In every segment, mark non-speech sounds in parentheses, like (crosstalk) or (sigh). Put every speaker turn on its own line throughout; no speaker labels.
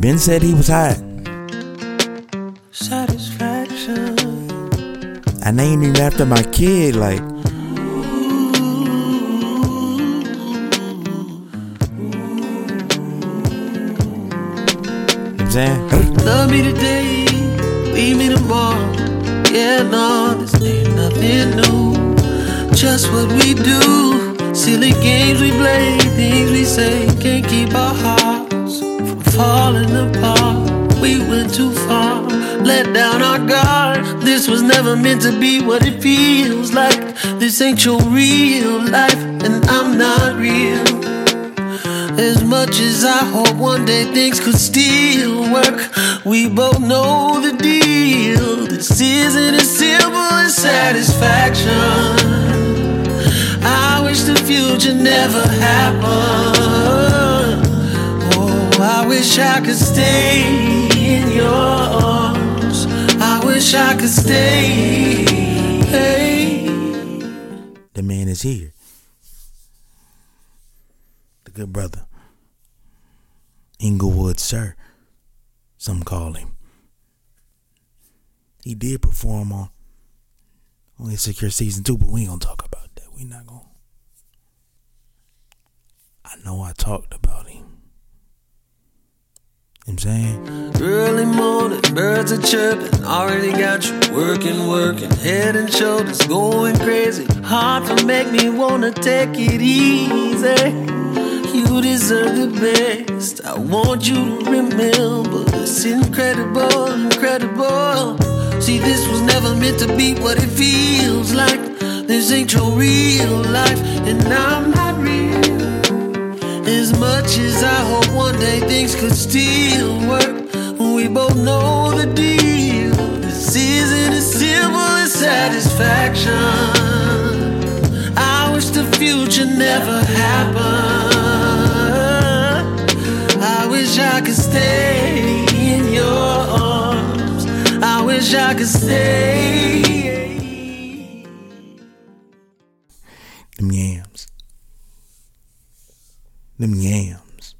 Ben said he was hot.
Satisfaction.
I named him after my kid, like. You know what I'm saying?
Love me today, leave me tomorrow. Yeah, no, this ain't nothing new. Just what we do. Silly games we play, things we say. Can't keep our hearts falling apart. We went too far, let down our guard. This was never meant to be what it feels like. This ain't your real life, and I'm not real. As much as I hope one day things could still work, we both know the deal. This isn't as simple as satisfaction. I wish the future never happened. I wish I could stay in your arms. I wish I could stay.
The man is here. The good brother. Inglewood Sir. Some call him. He did perform on on Insecure season two, but we ain't gonna talk about that. We not gonna. I know I talked about him. I'm saying?
Early morning, birds are chirping. Already got you working, working. Head and shoulders going crazy. Hard to make me wanna take it easy. You deserve the best. I want you to remember it's incredible, incredible. See, this was never meant to be what it feels like. This ain't your real life, and I'm not real. As much as I hope one day things could still work, we both know the deal. This isn't as simple as satisfaction. I wish the future never happened. I wish I could stay in your arms. I wish I could stay.
Yams. Them yams.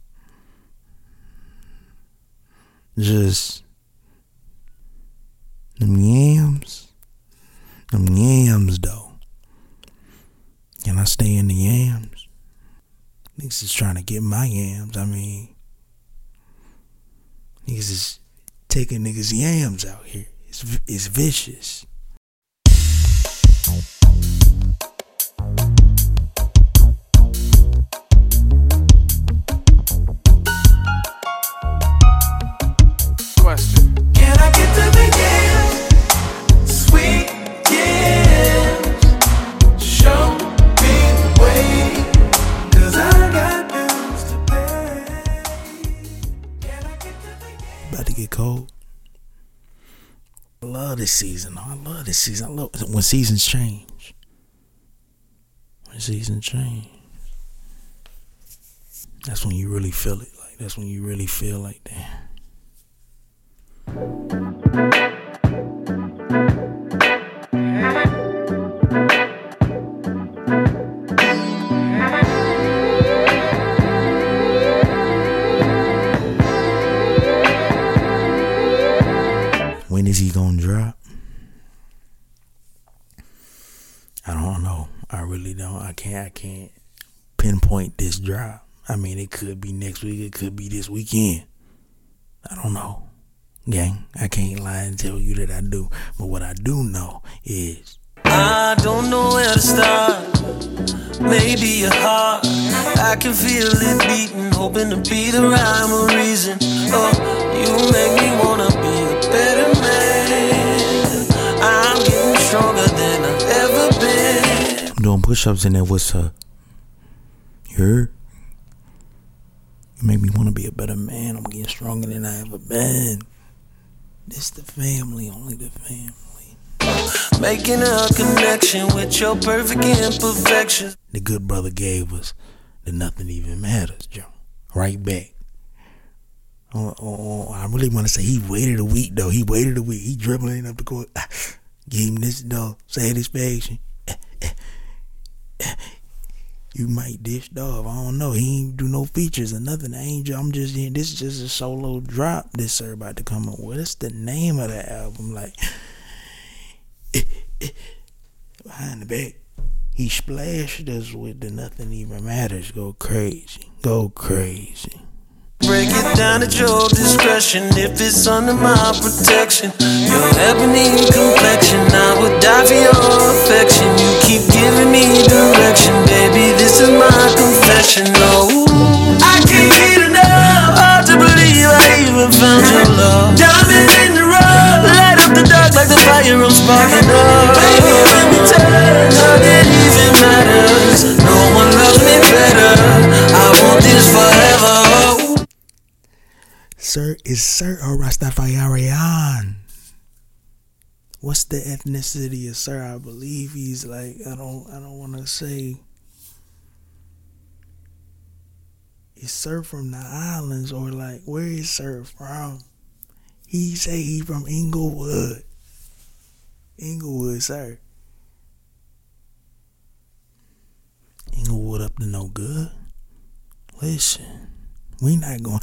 Just them yams. Them yams though. Can I stay in the yams? Niggas is trying to get my yams. I mean niggas is taking niggas yams out here. It's it's vicious. Season. though. I love this season. I love when seasons change. When seasons change. That's when you really feel it. Like that's when you really feel like that. Could be next week. It could be this weekend. I don't know, gang. I can't lie and tell you that I do. But what I do know is
I don't know where to start. Maybe your heart. I can feel it beating, hoping to be the rhyme or reason. Oh, you make me wanna be a better man. I'm getting stronger than I've ever been.
I'm doing push-ups in there. What's up? You heard? You make me want to be a better man. I'm getting stronger than I ever been. This the family, only the family.
Making a connection with your perfect imperfections.
The good brother gave us that nothing even matters, Joe. Right back. Oh, oh, oh, I really want to say he waited a week though. He waited a week. He dribbling up the court. (sighs) Gave him this though satisfaction. You might dish off. I don't know. He ain't do no features or nothing. Ain't. I'm just. This is just a solo drop. This sir about to come up. What's the name of the album? Like (laughs) behind the back. He splashed us with the nothing even matters. Go crazy. Go crazy.
Break it down at your discretion if it's under my protection. Your ebony complexion, I would die for your affection. You keep giving me direction, baby. My confession. Oh, I can't get enough. Hard to believe I even found your love. Diamond in the rough, light up the dark like the fire I'm sparking up. Baby, tell you, nothing even matters. No one loves me better. I want this forever.
Sir is Sir or Rastafarian? What's the ethnicity of Sir? I believe he's like I don't I don't want to say. Is Sir from the islands or like where is Sir from? He say he from Inglewood. Inglewood, sir. Inglewood up to no good. Listen, we not going.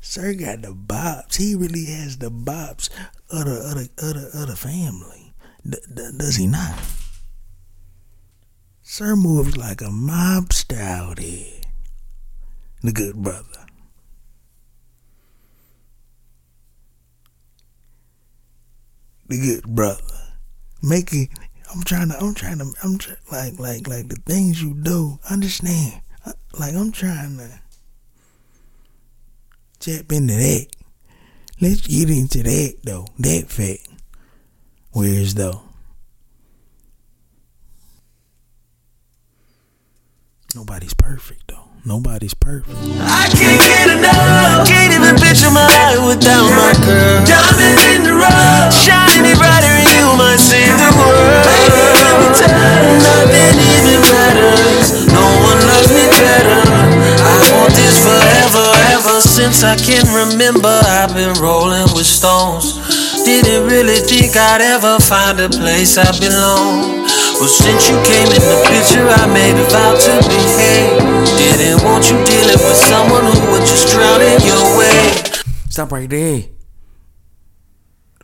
Sir got the bops. He really has the bops of the of the, of the, of the family. D- d- does he not? Sir moves like a mobster out here. The good brother. The good brother. Making I'm trying to I'm trying to I'm like like like the things you do. Understand? Uh, like I'm trying to tap into that. Let's get into that though. That fact. Where's though? Nobody's perfect though. Nobody's perfect.
I can't get enough. Can't even picture my life without my girl. Diamond in the rough, shining brighter, and you might save the world. Baby, nothing even matters. No one loves me better. I want this forever, ever since I can remember. I've been rolling with stones. Didn't really think I'd ever find a place I belong. But since you came in the picture, I made a vow to behave. Didn't want you dealing with someone who would just drown in your way.
Stop right there.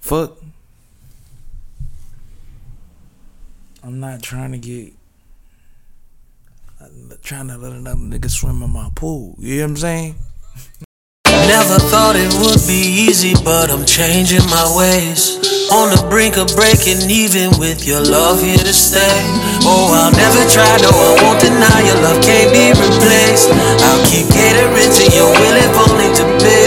Fuck. I'm not trying to get. I'm trying to let another nigga swim in my pool. You know what I'm saying?
Never thought it would be easy, but I'm changing my ways. On the brink of breaking even with your love here to stay. Oh, I'll never try, no, I won't deny your love can't be replaced. I'll keep catering to your will if only to bathe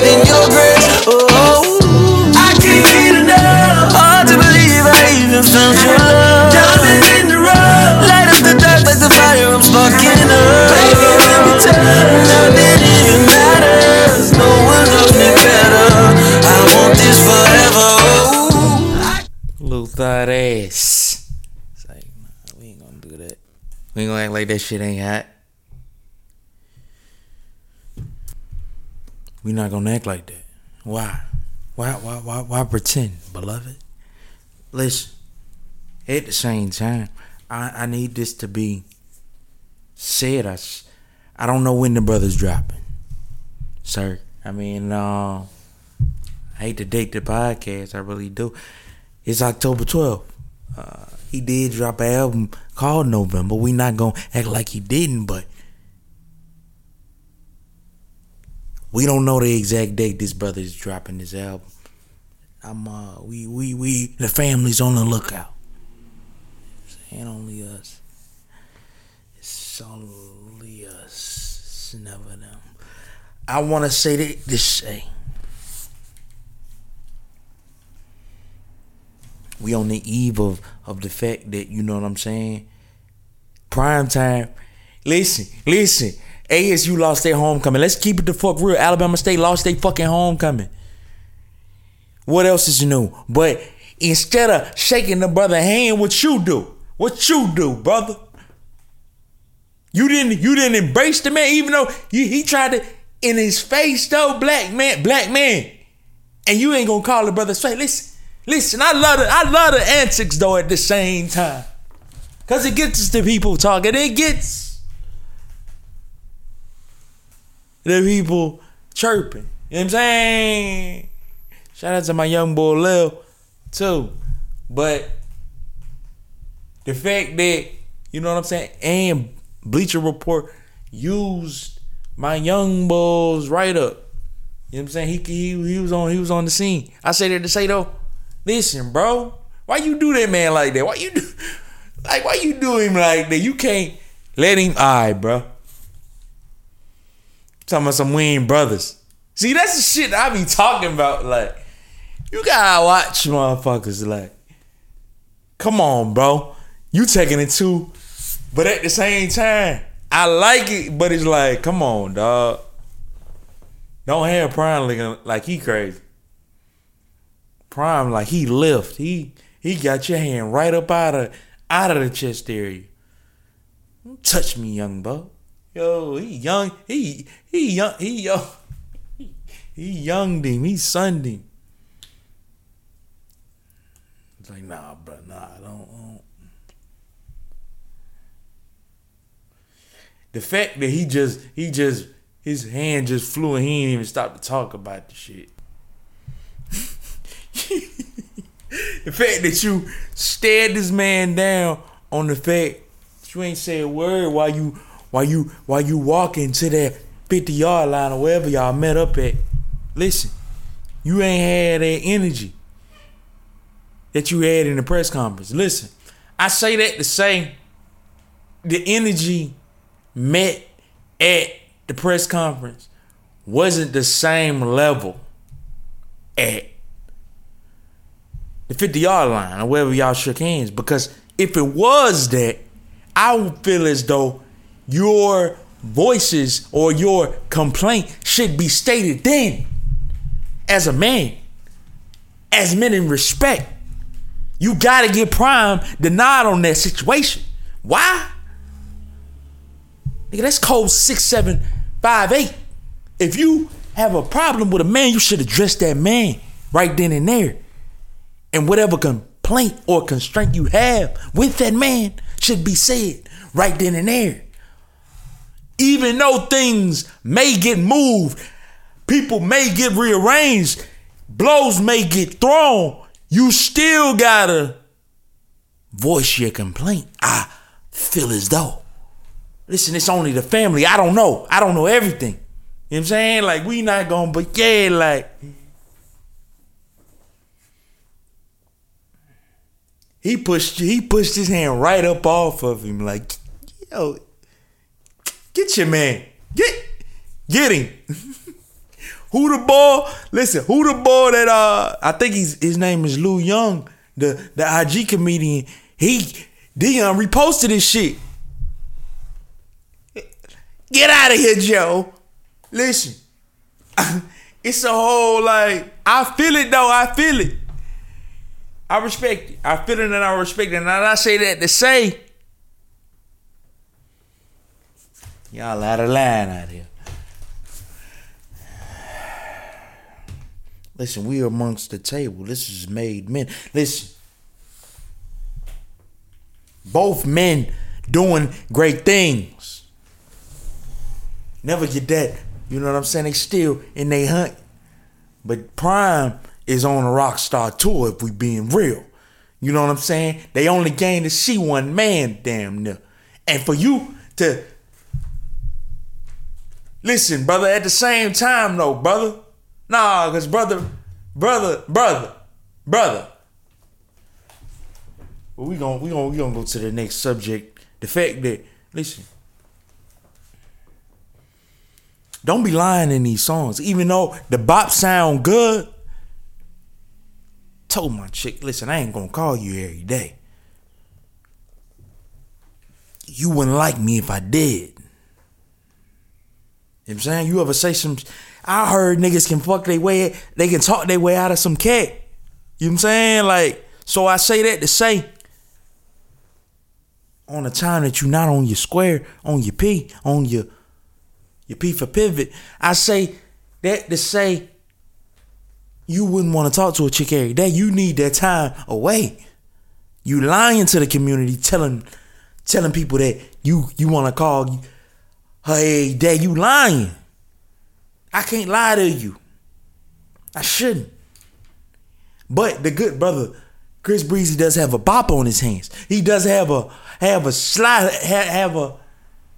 We gonna act like that shit ain't hot. We not gonna act like that. Why? Why? Why? Why? Why pretend, beloved? Listen. At the same time, I, I need this to be said. I, I don't know when the brother's dropping, sir. I mean, uh, I hate to date the podcast. I really do. It's October 12th. Uh, he did drop an album called November. We not gonna act like he didn't, but we don't know the exact date this brother is dropping this album. I'm uh we we we the family's on the lookout. Ain't only us. It's only us. It's never them. I wanna say that this say. We on the eve of of the fact that you know what I'm saying. Prime time. Listen, listen. ASU lost their homecoming. Let's keep it the fuck real. Alabama State lost their fucking homecoming. What else is new? But instead of shaking the brother hand, what you do? What you do, brother? You didn't you didn't embrace the man, even though he tried to in his face though, black man, black man. And you ain't gonna call the brother straight. Listen, listen, I love the I love the antics though at the same time. Cause it gets the people talking. It gets the people chirping. You know what I'm saying? Shout out to my young boy Lil too. But the fact that, you know what I'm saying, and Bleacher Report used my young boy's write up. You know what I'm saying? He, he he was on he was on the scene. I say that to say though, listen, bro, why you do that man like that? Why you do like why you do him like that? You can't let him alright, bro. Talking about some Wayne brothers. See, that's the shit I be talking about. Like, you gotta watch motherfuckers. Like, come on, bro. You taking it too, but at the same time, I like it. But it's like, come on, dog. Don't have Prime looking like he crazy. Prime like he lift. He he got your hand right up out of out of the chest area. Touch me, young buck. Yo, he young. He he young. He young. (laughs) He young him. He sunned him. It's like, nah, bro, nah, I don't, don't. The fact that he just, he just, his hand just flew and he didn't even stop to talk about the shit. (laughs) (laughs) the fact that you stared this man down on the fact that you ain't say a word while you while you while you walking to that 50 yard line or wherever y'all met up at. Listen, you ain't had that energy that you had in the press conference. Listen, I say that to say the energy met at the press conference wasn't the same level at the 50 yard line or wherever y'all shook hands. Because if it was that, I would feel as though your voices or your complaint should be stated then as a man, as men in respect. You gotta get Prime denied on that situation. Why? Nigga, that's code 6758. If you have a problem with a man, you should address that man right then and there. And whatever complaint or constraint you have with that man should be said right then and there. Even though things may get moved, people may get rearranged, blows may get thrown, you still gotta voice your complaint. I feel as though. Listen, it's only the family. I don't know. I don't know everything. You know what I'm saying? Like, we not gonna, but yeah, like. He pushed he pushed his hand right up off of him, like, yo, get your man. Get get him. (laughs) who the ball? Listen, who the ball that uh I think he's his name is Lou Young, the the IG comedian. He Deion reposted his shit. Get out of here, Joe. Listen. (laughs) it's a whole like I feel it though, I feel it. I respect it. I feel it and I respect it. And I say that to say y'all out of line out here. Listen, we are amongst the table. This is made men. Listen. Both men doing great things. Never get that. You know what I'm saying? They still in they hunt. But Prime is on a rock star tour if we being real. You know what I'm saying? They only gain to see one man damn near. And for you to listen, brother, at the same time though, brother. Nah, cause brother, brother, brother, brother. Well, we gonna we gonna we gonna go to the next subject. The fact that listen, don't be lying in these songs, even though the bop sound good. Told my chick, listen, I ain't gonna call you every day. You wouldn't like me if I did. You know what I'm saying? You ever say some I heard niggas can fuck their way, they can talk their way out of some cat. You know what I'm saying? Like, so I say that to say on the time that you're not on your square, on your P, on your your P for pivot, I say that to say you wouldn't want to talk to a chick every day. You need that time away. You lying to the community, telling telling people that you you want to call her every day. You lying. I can't lie to you. I shouldn't. But the good brother, Chris Breezy, does have a bop on his hands. He does have a have a slide have, have a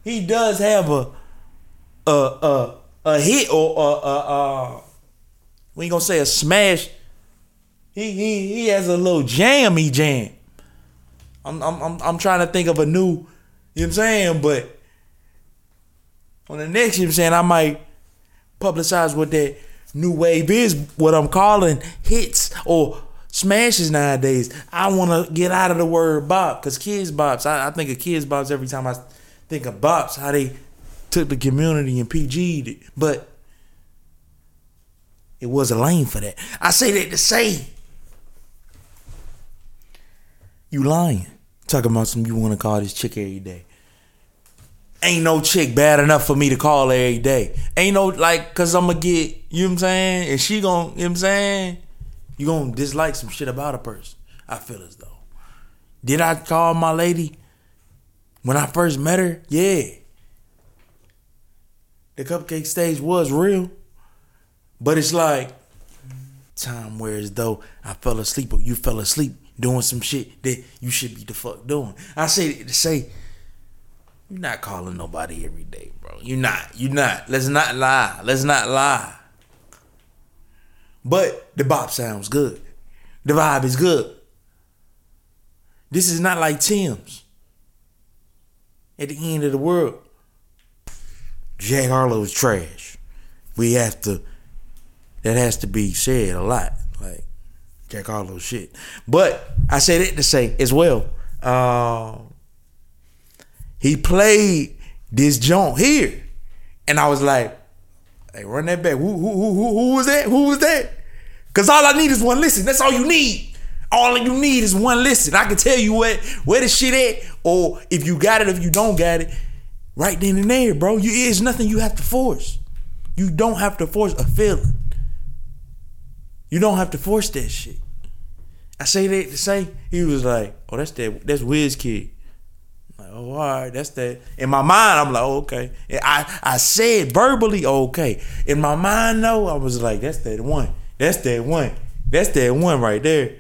he does have a a a, a hit or a, a, a we ain't gonna say a smash. He he he has a little jammy jam. I'm I'm I'm, I'm trying to think of a new, you know what I'm saying, but on the next, you know what I'm saying, I might publicize what that new wave is, what I'm calling hits or smashes nowadays. I want to get out of the word bop because Kidz Bops. I, I think of Kidz Bops every time I think of bops, how they took the community and PG'd it. But it was a lane for that. I say that to say you lying. Talking about some you want to call this chick every day. Ain't no chick bad enough for me to call every day. Ain't no like cause I'ma get, you know what I'm saying? And she gon' you know what I'm saying? You gonna dislike some shit about a person. I feel as though. Did I call my lady when I first met her? Yeah. The cupcake stage was real. But it's like time as though I fell asleep or you fell asleep doing some shit that you should be the fuck doing. I say to say you're not calling nobody every day, bro. You're not. You're not. Let's not lie. Let's not lie. But the bop sounds good. The vibe is good. This is not like Tim's. At the end of the world, Jack Harlow is trash. We have to. That has to be said a lot. Like Jack Harlow's shit. But I said that to say as well. Uh, he played this joint here, and I was like, "Hey, run that back. Who who who who, who was that? Who was that?" Cause all I need is one listen. That's all you need. All you need is one listen. I can tell you where where the shit at, or if you got it, if you don't got it, right then and there, bro. You it's nothing you have to force. You don't have to force a feeling. You don't have to force that shit. I say that to say he was like, "Oh, that's that. That's Wizkid." Like, oh, all right, that's that. In my mind, I'm like, oh, okay. And I I said verbally, okay. In my mind, though, I was like, that's that one. That's that one. That's that one right there.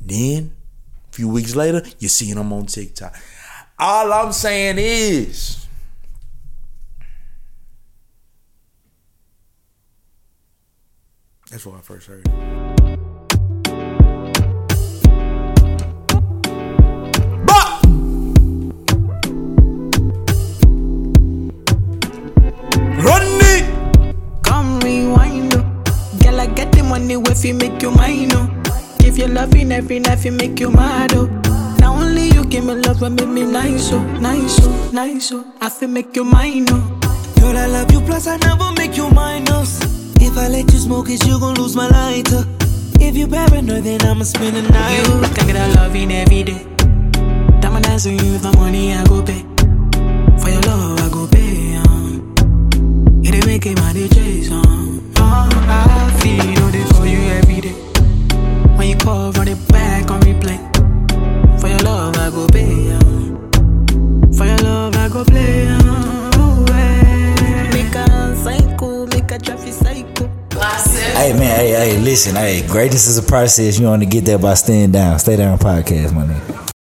Then, a few weeks later, you're seeing them on TikTok. All I'm saying is, that's what I first heard. Bop! Run it!
Come rewind, oh. Girl, I get the money if you make you mine, oh. Give you loving every night, you make you mad, oh. Now only you give me love and make me nice, oh, nice, oh, nice, oh. I feel make you mine, oh.
Girl, I love you, plus I never make you minus. If I let you smoke it, you gon' lose my lighter. If you paranoid, then I'ma spend the night.
You can get a loving every day. I dance with you, my money I go pay. For your love I go pay, um. It ain't make it my DJs, um. Oh, I feel it for you every day. When you call, run it back on replay. For your love I go pay, um. For your love I go play, um.
Hey man, hey, hey, listen, hey, greatness is a process. You only get there by staying down. Stay down podcast, my nigga.